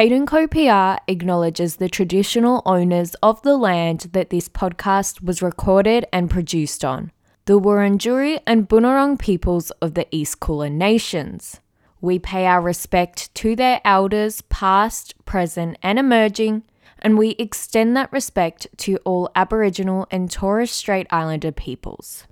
Co PR acknowledges the traditional owners of the land that this podcast was recorded and produced on, the Wurundjeri and Bunurong peoples of the East Kulin Nations. We pay our respect to their elders, past, present, and emerging, and we extend that respect to all Aboriginal and Torres Strait Islander peoples.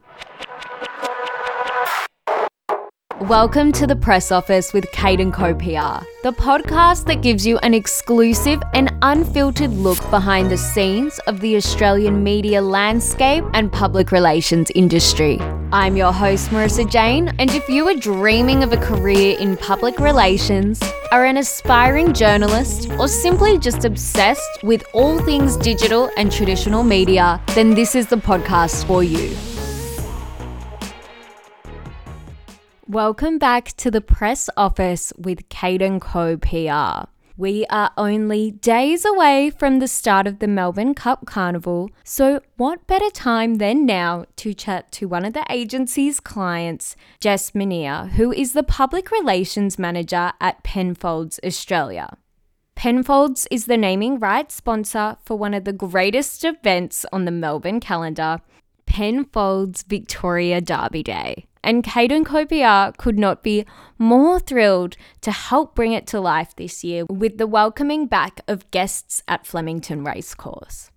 Welcome to the press office with Kate & Co PR, the podcast that gives you an exclusive and unfiltered look behind the scenes of the Australian media landscape and public relations industry. I'm your host, Marissa Jane, and if you are dreaming of a career in public relations, are an aspiring journalist, or simply just obsessed with all things digital and traditional media, then this is the podcast for you. Welcome back to the press office with Kate & Co PR. We are only days away from the start of the Melbourne Cup Carnival, so what better time than now to chat to one of the agency's clients, Jess Minear, who is the Public Relations Manager at Penfolds Australia. Penfolds is the naming rights sponsor for one of the greatest events on the Melbourne calendar, Penfolds Victoria Derby Day. And Kate & Co could not be more thrilled to help bring it to life this year with the welcoming back of guests at Flemington Racecourse.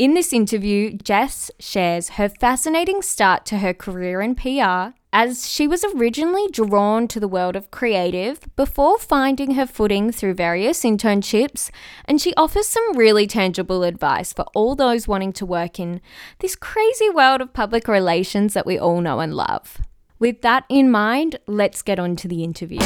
In this interview, Jess shares her fascinating start to her career in PR as she was originally drawn to the world of creative before finding her footing through various internships, and she offers some really tangible advice for all those wanting to work in this crazy world of public relations that we all know and love. With that in mind, let's get on to the interview.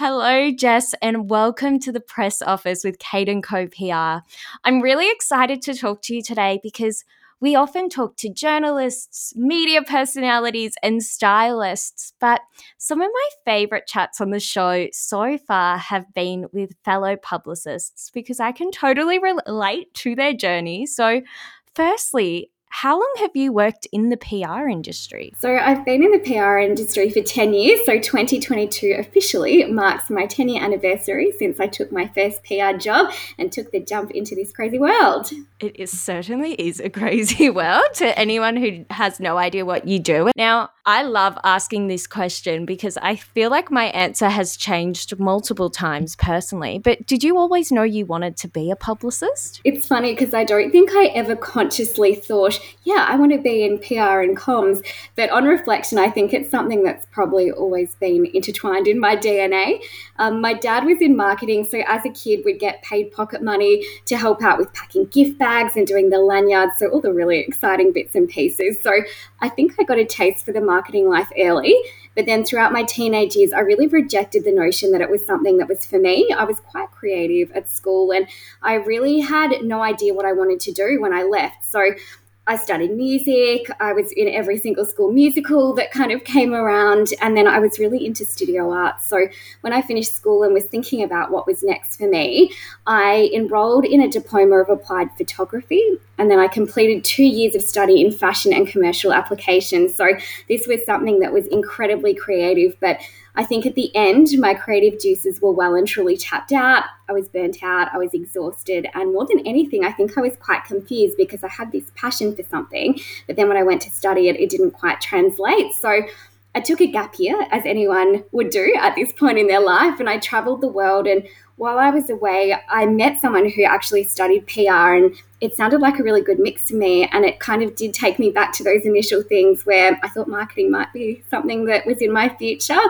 Hello, Jess, and welcome to the press office with Kate & Co PR. I'm really excited to talk to you today because we often talk to journalists, media personalities, and stylists, but some of my favorite chats on the show so far have been with fellow publicists because I can totally relate to their journey. So, firstly, how long have you worked in the PR industry? So, I've been in the PR industry for 10 years. So, 2022 officially marks my 10 year anniversary since I took my first PR job and took the jump into this crazy world. It is certainly is a crazy world to anyone who has no idea what you do. Now, I love asking this question because I feel like my answer has changed multiple times personally. But did you always know you wanted to be a publicist? It's funny because I don't think I ever consciously thought, yeah, I want to be in PR and comms. But on reflection, I think it's something that's probably always been intertwined in my DNA. Um, my dad was in marketing, so as a kid, we'd get paid pocket money to help out with packing gift bags and doing the lanyards, so all the really exciting bits and pieces. So I think I got a taste for the marketing marketing life early. But then throughout my teenage years, I really rejected the notion that it was something that was for me. I was quite creative at school and I really had no idea what I wanted to do when I left. So I studied music. I was in every single school musical that kind of came around. And then I was really into studio art. So when I finished school and was thinking about what was next for me, I enrolled in a diploma of applied photography. And then I completed two years of study in fashion and commercial applications. So this was something that was incredibly creative, but I think at the end, my creative juices were well and truly tapped out. I was burnt out, I was exhausted, and more than anything, I think I was quite confused because I had this passion for something, but then when I went to study it, it didn't quite translate. So I took a gap year, as anyone would do at this point in their life, and I traveled the world. And while I was away, I met someone who actually studied PR, and it sounded like a really good mix to me. And it kind of did take me back to those initial things where I thought marketing might be something that was in my future.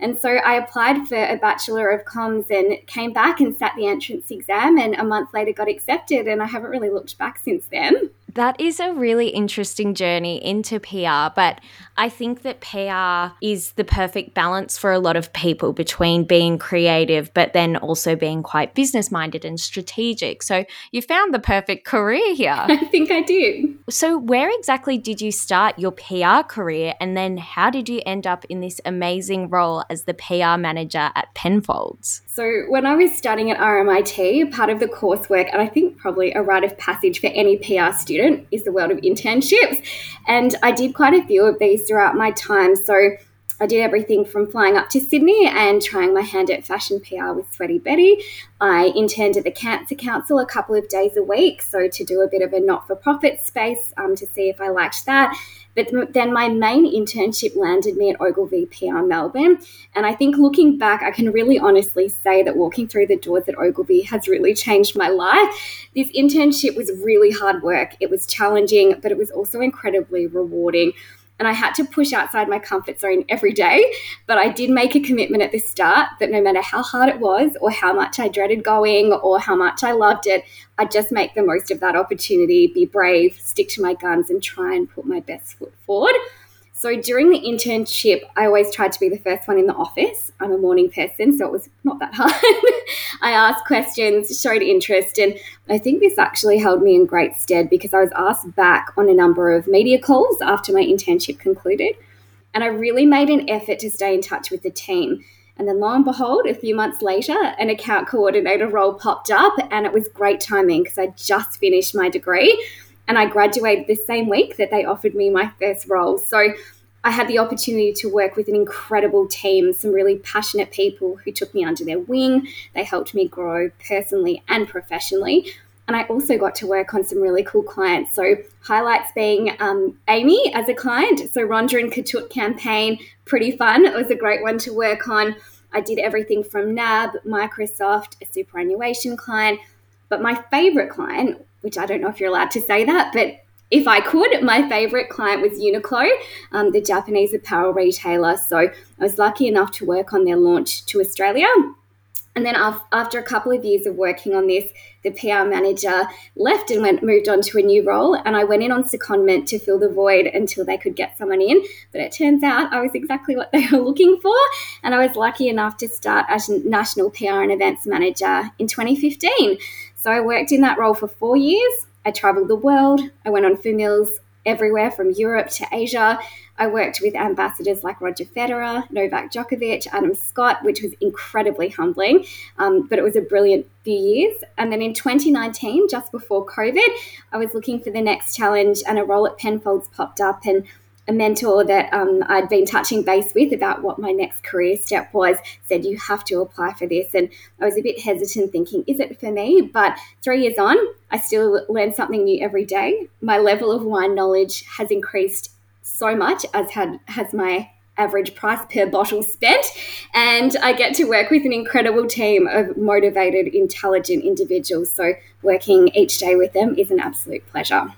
And so I applied for a Bachelor of Comms and came back and sat the entrance exam, and a month later got accepted. And I haven't really looked back since then. That is a really interesting journey into PR, but I think that PR is the perfect balance for a lot of people between being creative, but then also being quite business minded and strategic. So you found the perfect career here. I think I did. So, where exactly did you start your PR career, and then how did you end up in this amazing role as the PR manager at Penfolds? So, when I was studying at RMIT, part of the coursework, and I think probably a rite of passage for any PR student, is the world of internships. And I did quite a few of these throughout my time. So I did everything from flying up to Sydney and trying my hand at fashion PR with Sweaty Betty. I interned at the Cancer Council a couple of days a week, so to do a bit of a not for profit space um, to see if I liked that. But then my main internship landed me at Ogilvy PR Melbourne. And I think looking back, I can really honestly say that walking through the doors at Ogilvy has really changed my life. This internship was really hard work, it was challenging, but it was also incredibly rewarding and I had to push outside my comfort zone every day. But I did make a commitment at the start that no matter how hard it was, or how much I dreaded going, or how much I loved it, I'd just make the most of that opportunity, be brave, stick to my guns, and try and put my best foot forward. So during the internship, I always tried to be the first one in the office. I'm a morning person, so it was not that hard. I asked questions, showed interest, and I think this actually held me in great stead because I was asked back on a number of media calls after my internship concluded. And I really made an effort to stay in touch with the team. And then lo and behold, a few months later, an account coordinator role popped up, and it was great timing because I just finished my degree and I graduated the same week that they offered me my first role. So I had the opportunity to work with an incredible team, some really passionate people who took me under their wing. They helped me grow personally and professionally. And I also got to work on some really cool clients. So, highlights being um, AAMI as a client. So, Rhonda and Ketut campaign, pretty fun. It was a great one to work on. I did everything from NAB, Microsoft, a superannuation client. But my favorite client which I don't know if you're allowed to say that, but if I could, my favorite client was Uniqlo, um, the Japanese apparel retailer. So I was lucky enough to work on their launch to Australia. And then after a couple of years of working on this, the PR manager left and went moved on to a new role. And I went in on secondment to fill the void until they could get someone in. But it turns out I was exactly what they were looking for. And I was lucky enough to start as national PR and events manager in 2015. So I worked in that role for four years. I traveled the world. I went on famils everywhere from Europe to Asia. I worked with ambassadors like Roger Federer, Novak Djokovic, Adam Scott, which was incredibly humbling, um, but it was a brilliant few years. And then in 2019, just before COVID, I was looking for the next challenge, and a role at Penfolds popped up, and a mentor that um, I'd been touching base with about what my next career step was said, You have to apply for this. And I was a bit hesitant, thinking, Is it for me? But three years on, I still learn something new every day. My level of wine knowledge has increased so much, as had, has my average price per bottle spent. And I get to work with an incredible team of motivated, intelligent individuals. So working each day with them is an absolute pleasure.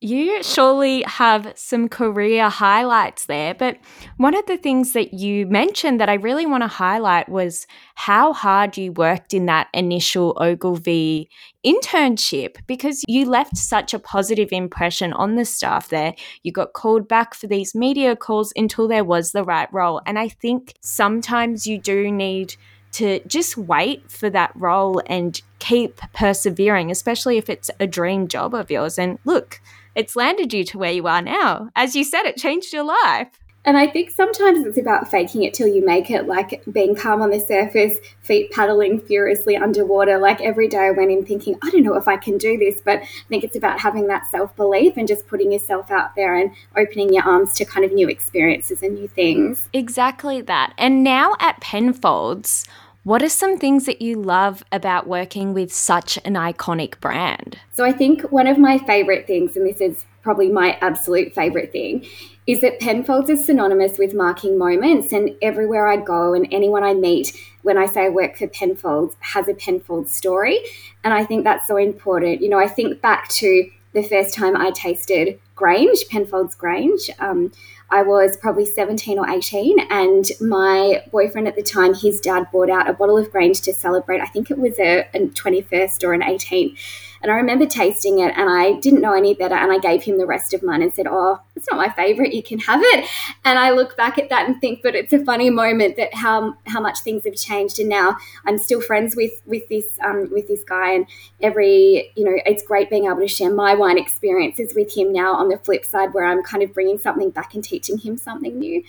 You surely have some career highlights there, but one of the things that you mentioned that I really want to highlight was how hard you worked in that initial Ogilvy internship because you left such a positive impression on the staff there. You got called back for these media calls until there was the right role. And I think sometimes you do need to just wait for that role and keep persevering, especially if it's a dream job of yours. And look, it's landed you to where you are now. As you said, it changed your life. And I think sometimes it's about faking it till you make it, like being calm on the surface, feet paddling furiously underwater. Like every day I went in thinking, I don't know if I can do this, but I think it's about having that self belief and just putting yourself out there and opening your arms to kind of new experiences and new things. Exactly that. And now at Penfolds, what are some things that you love about working with such an iconic brand? So, I think one of my favorite things, and this is probably my absolute favorite thing, is that Penfolds is synonymous with marking moments. And everywhere I go and anyone I meet, when I say I work for Penfolds, has a Penfolds story. And I think that's so important. You know, I think back to the first time I tasted Grange, Penfolds Grange. Um, I was probably 17 or 18, and my boyfriend at the time, his dad bought out a bottle of Grange to celebrate. I think it was a, a 21st or an 18th. And I remember tasting it and I didn't know any better. And I gave him the rest of mine and said, Oh, it's not my favorite. You can have it. And I look back at that and think, but it's a funny moment that how how much things have changed. And now I'm still friends with with this um, with this guy. And every you know, it's great being able to share my wine experiences with him now. On the flip side, where I'm kind of bringing something back and teaching him something new.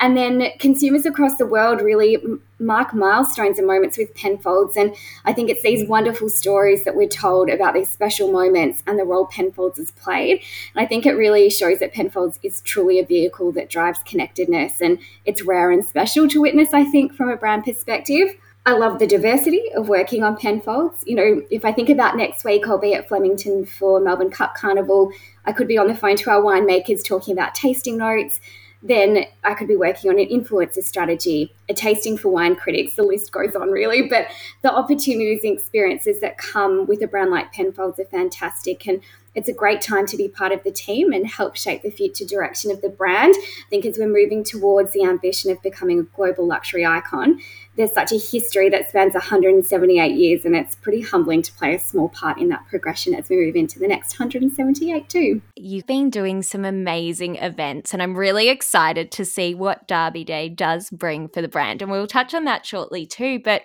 And then consumers across the world really mark milestones and moments with Penfolds. And I think it's these wonderful stories that we're told about these special moments and the role Penfolds has played. And I think it really shows that Penfolds is truly a vehicle that drives connectedness. And it's rare and special to witness, I think, from a brand perspective. I love the diversity of working on Penfolds. You know, if I think about next week, I'll be at Flemington for Melbourne Cup Carnival. I could be on the phone to our winemakers talking about tasting notes then I could be working on an influencer strategy, a tasting for wine critics. The list goes on really, but the opportunities and experiences that come with a brand like Penfolds are fantastic. And it's a great time to be part of the team and help shape the future direction of the brand. I think as we're moving towards the ambition of becoming a global luxury icon, there's such a history that spans 178 years, and it's pretty humbling to play a small part in that progression as we move into the next 178 too. You've been doing some amazing events, and I'm really excited to see what Derby Day does bring for the brand, and we'll touch on that shortly too. But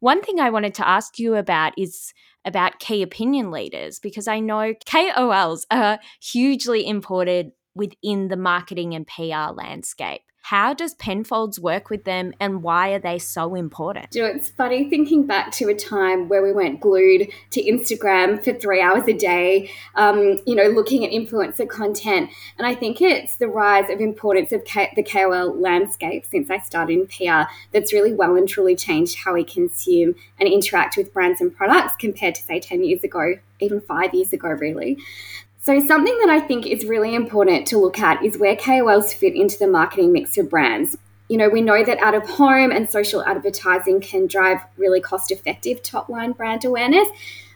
one thing I wanted to ask you about is about key opinion leaders because I know KOLs are hugely important within the marketing and PR landscape. How does Penfolds work with them and why are they so important? You know, it's funny thinking back to a time where we went glued to Instagram for three hours a day, um, you know, looking at influencer content. And I think it's the rise of importance of K- the KOL landscape since I started in PR that's really well and truly changed how we consume and interact with brands and products compared to, say, 10 years ago, even five years ago, really. So, something that I think is really important to look at is where KOLs fit into the marketing mix of brands. You know, we know that out of home and social advertising can drive really cost effective top line brand awareness,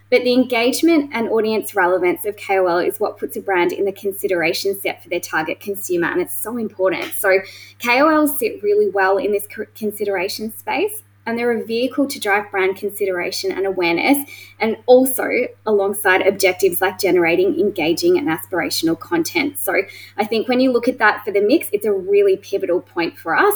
but the engagement and audience relevance of KOL is what puts a brand in the consideration set for their target consumer, and it's so important. So, KOLs sit really well in this consideration space and they're a vehicle to drive brand consideration and awareness, and also alongside objectives like generating engaging and aspirational content. So I think when you look at that for the mix, it's a really pivotal point for us.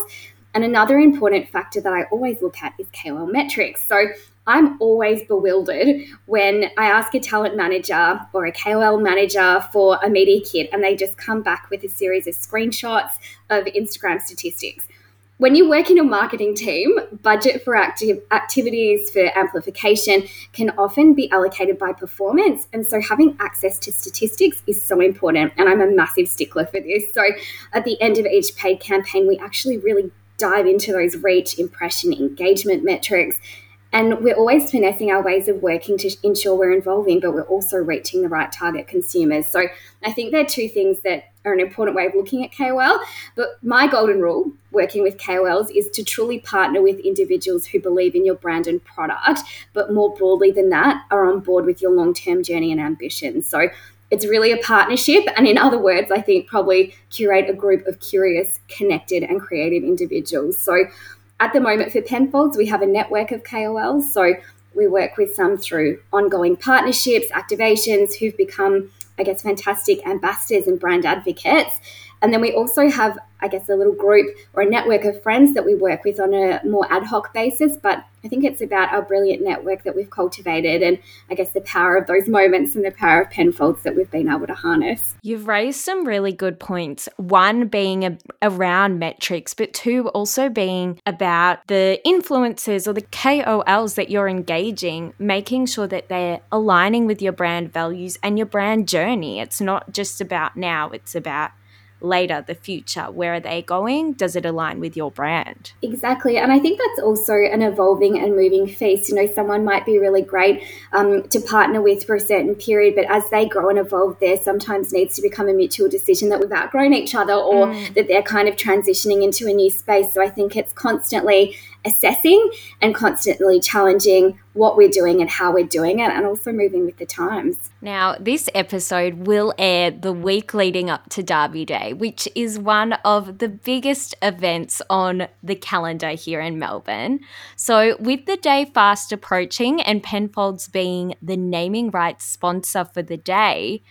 And another important factor that I always look at is KOL metrics. So I'm always bewildered when I ask a talent manager or a KOL manager for a media kit and they just come back with a series of screenshots of Instagram statistics when you work in a marketing team, budget for active activities for amplification can often be allocated by performance. And so having access to statistics is so important. And I'm a massive stickler for this. So at the end of each paid campaign, we actually really dive into those reach, impression, engagement metrics. And we're always finessing our ways of working to ensure we're involving, but we're also reaching the right target consumers. So I think they're two things that are an important way of looking at KOL. But my golden rule working with KOLs is to truly partner with individuals who believe in your brand and product, but more broadly than that, are on board with your long term journey and ambitions. So it's really a partnership. And in other words, I think probably curate a group of curious, connected, and creative individuals. So at the moment for Penfolds, we have a network of KOLs. So we work with some through ongoing partnerships, activations who've become I guess, fantastic ambassadors and brand advocates. And then we also have, I guess, a little group or a network of friends that we work with on a more ad hoc basis. But I think it's about our brilliant network that we've cultivated and I guess the power of those moments and the power of Penfolds that we've been able to harness. You've raised some really good points. One being a, around metrics, but two also being about the influencers or the KOLs that you're engaging, making sure that they're aligning with your brand values and your brand journey. It's not just about now, it's about later, the future? Where are they going? Does it align with your brand? Exactly. And I think that's also an evolving and moving feast. You know, someone might be really great um, to partner with for a certain period, but as they grow and evolve, there sometimes needs to become a mutual decision that we've outgrown each other or mm. that they're kind of transitioning into a new space. So I think it's constantly assessing and constantly challenging what we're doing and how we're doing it, and also moving with the times. Now, this episode will air the week leading up to Derby Day, which is one of the biggest events on the calendar here in Melbourne. So, with the day fast approaching and Penfolds being the naming rights sponsor for the day,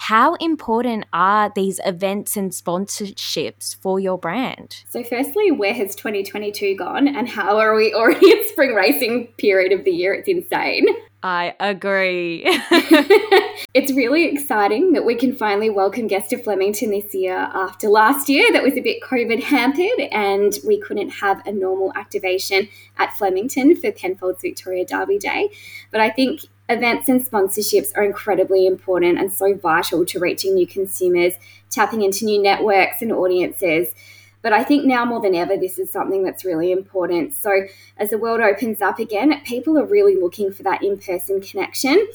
how important are these events and sponsorships for your brand? So, firstly, where has 2022 gone and how are we already at spring racing period of the year? It's insane. I agree. it's really exciting that we can finally welcome guests to Flemington this year after last year that was a bit COVID hampered and we couldn't have a normal activation at Flemington for Penfolds Victoria Derby Day. But I think events and sponsorships are incredibly important and so vital to reaching new consumers, tapping into new networks and audiences. But I think now more than ever, this is something that's really important. So, as the world opens up again, people are really looking for that in person connection.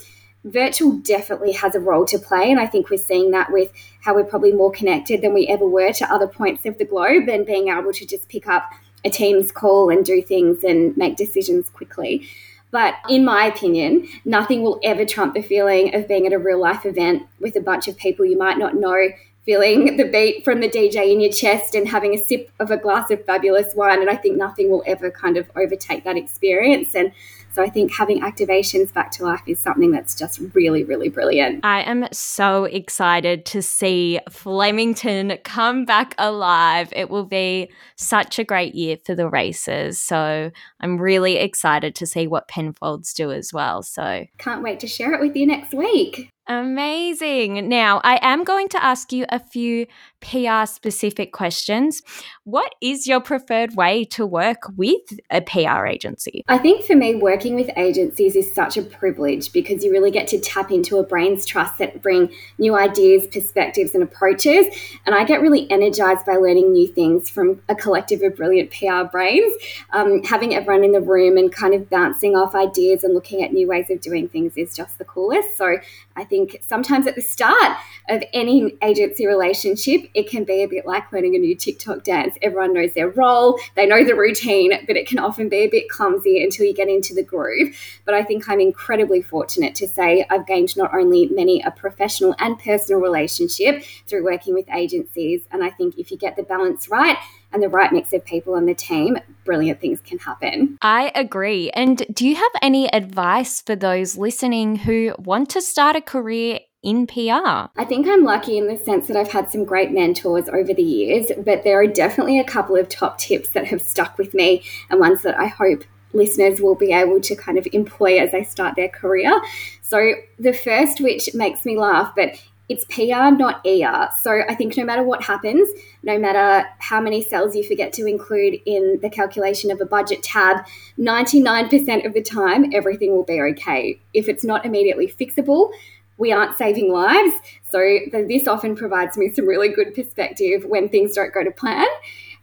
Virtual definitely has a role to play. And I think we're seeing that with how we're probably more connected than we ever were to other points of the globe and being able to just pick up a Teams call and do things and make decisions quickly. But in my opinion, nothing will ever trump the feeling of being at a real life event with a bunch of people you might not know feeling the beat from the DJ in your chest and having a sip of a glass of fabulous wine. And I think nothing will ever kind of overtake that experience. And so I think having activations back to life is something that's just really, really brilliant. I am so excited to see Flemington come back alive. It will be such a great year for the races. So I'm really excited to see what Penfolds do as well. So can't wait to share it with you next week. Amazing. Now, I am going to ask you a few PR specific questions. What is your preferred way to work with a PR agency? I think for me, working with agencies is such a privilege because you really get to tap into a brain's trust that bring new ideas, perspectives, and approaches. And I get really energized by learning new things from a collective of brilliant PR brains. Um, having everyone in the room and kind of bouncing off ideas and looking at new ways of doing things is just the coolest. So I think sometimes at the start of any agency relationship, it can be a bit like learning a new TikTok dance. Everyone knows their role, they know the routine, but it can often be a bit clumsy until you get into the groove. But I think I'm incredibly fortunate to say I've gained not only many a professional and personal relationship through working with agencies. And I think if you get the balance right, and the right mix of people on the team, brilliant things can happen. I agree. And do you have any advice for those listening who want to start a career in PR? I think I'm lucky in the sense that I've had some great mentors over the years, but there are definitely a couple of top tips that have stuck with me and ones that I hope listeners will be able to kind of employ as they start their career. So, the first, which makes me laugh, but it's PR, not ER. So I think no matter what happens, no matter how many cells you forget to include in the calculation of a budget tab, 99% of the time, everything will be okay. If it's not immediately fixable, we aren't saving lives. So this often provides me some really good perspective when things don't go to plan.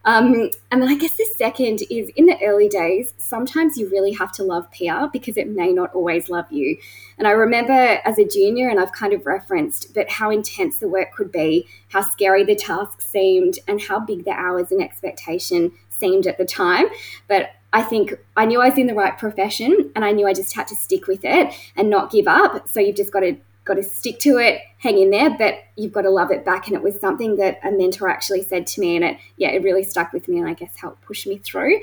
Um, and then I guess the second is in the early days, sometimes you really have to love PR because it may not always love you. And I remember as a junior, and I've kind of referenced, but how intense the work could be, how scary the task seemed, and how big the hours and expectation seemed at the time. But I think I knew I was in the right profession and I knew I just had to stick with it and not give up. So you've just got to got to stick to it, hang in there, but you've got to love it back. And it was something that a mentor actually said to me, and it yeah, it really stuck with me, and I guess helped push me through.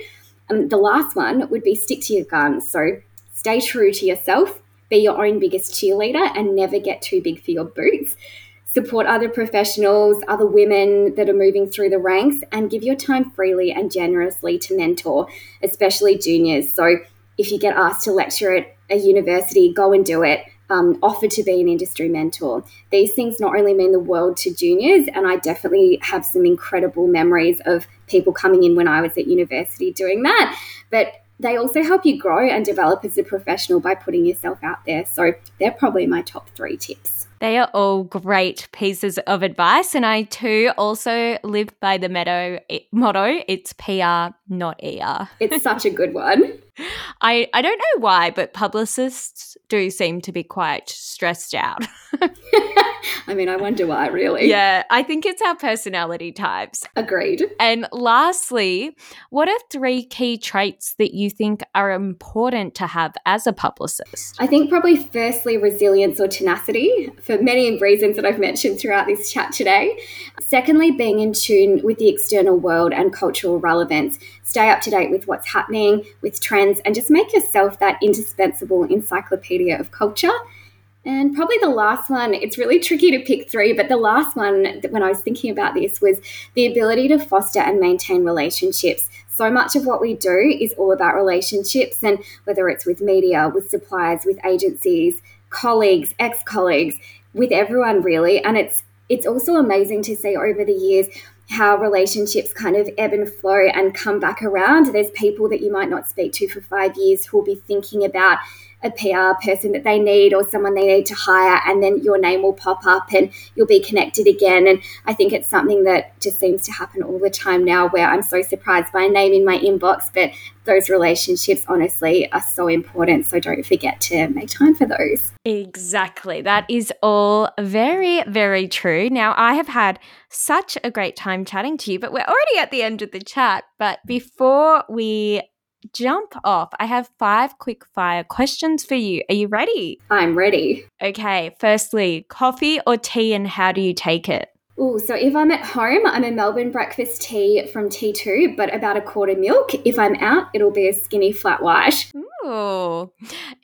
And um, the last one would be stick to your guns. So stay true to yourself, be your own biggest cheerleader, and never get too big for your boots. Support other professionals, other women that are moving through the ranks, and give your time freely and generously to mentor, especially juniors. So if you get asked to lecture at a university, go and do it um, offered to be an industry mentor. These things not only mean the world to juniors, and I definitely have some incredible memories of people coming in when I was at university doing that, but they also help you grow and develop as a professional by putting yourself out there. So they're probably my top three tips. They are all great pieces of advice. And I too also live by the motto, motto it's PR, not ER. It's such a good one. I, I don't know why, but publicists do seem to be quite stressed out. I mean, I wonder why, really. Yeah, I think it's our personality types. Agreed. And lastly, what are three key traits that you think are important to have as a publicist? I think probably firstly, resilience or tenacity for many reasons that I've mentioned throughout this chat today. Secondly, being in tune with the external world and cultural relevance. Stay up to date with what's happening, with trends, and just make yourself that indispensable encyclopedia of culture. And probably the last one, it's really tricky to pick three, but the last one, when I was thinking about this, was the ability to foster and maintain relationships. So much of what we do is all about relationships, and whether it's with media, with suppliers, with agencies, colleagues, ex colleagues, with everyone really. And it's it's also amazing to see over the years how relationships kind of ebb and flow and come back around. There's people that you might not speak to for five years who will be thinking about a PR person that they need or someone they need to hire, and then your name will pop up and you'll be connected again. And I think it's something that just seems to happen all the time now where I'm so surprised by a name in my inbox, but those relationships honestly are so important. So don't forget to make time for those. Exactly. That is all very, very true. Now, I have had such a great time chatting to you, but we're already at the end of the chat. But before we jump off, I have five quick fire questions for you. Are you ready? I'm ready. Okay. Firstly, coffee or tea, and how do you take it? Oh, so if I'm at home, I'm a Melbourne breakfast tea from T2, but about a quarter milk. If I'm out, it'll be a skinny flat white. Ooh.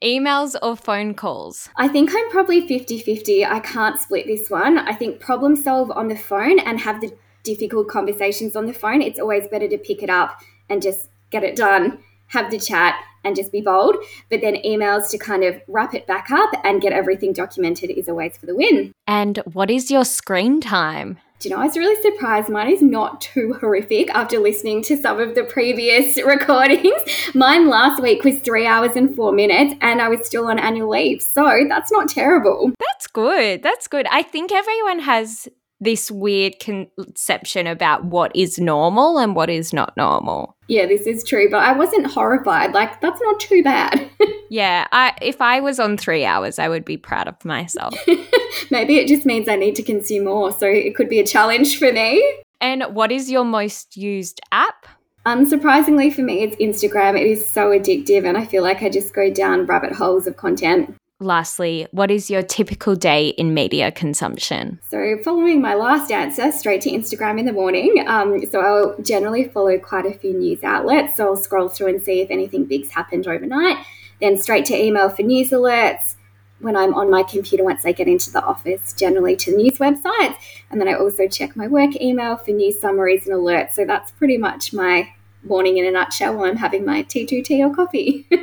Emails or phone calls? I think I'm probably 50 50. I can't split this one. I think problem solve on the phone and have the difficult conversations on the phone. It's always better to pick it up and just get it done, have the chat, and just be bold. But then emails to kind of wrap it back up and get everything documented is always for the win. And what is your screen time? Do you know, I was really surprised. Mine is not too horrific after listening to some of the previous recordings. Mine last week was three hours and four minutes, and I was still on annual leave. So that's not terrible. That's good. That's good. I think everyone has this weird conception about what is normal and what is not normal. Yeah, this is true, but I wasn't horrified. Like that's not too bad. yeah, I if I was on 3 hours, I would be proud of myself. Maybe it just means I need to consume more, so it could be a challenge for me. And what is your most used app? Unsurprisingly for me, it's Instagram. It is so addictive, and I feel like I just go down rabbit holes of content. Lastly, what is your typical day in media consumption? So, following my last answer, straight to Instagram in the morning. Um, so, I'll generally follow quite a few news outlets. So, I'll scroll through and see if anything big's happened overnight. Then, straight to email for news alerts. When I'm on my computer, once I get into the office, generally to news websites. And then I also check my work email for news summaries and alerts. So, that's pretty much my morning in a nutshell while I'm having my T2 tea or coffee.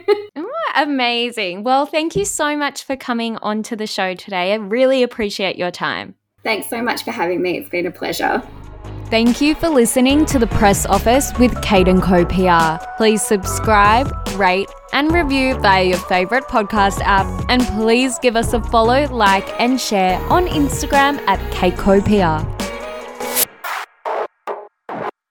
amazing. Well, thank you so much for coming onto the show today. I really appreciate your time. Thanks so much for having me. It's been a pleasure. Thank you for listening to the Press Office with Kate and Co PR. Please subscribe, rate, and review via your favorite podcast app. And please give us a follow, like, and share on Instagram at KateCoPR.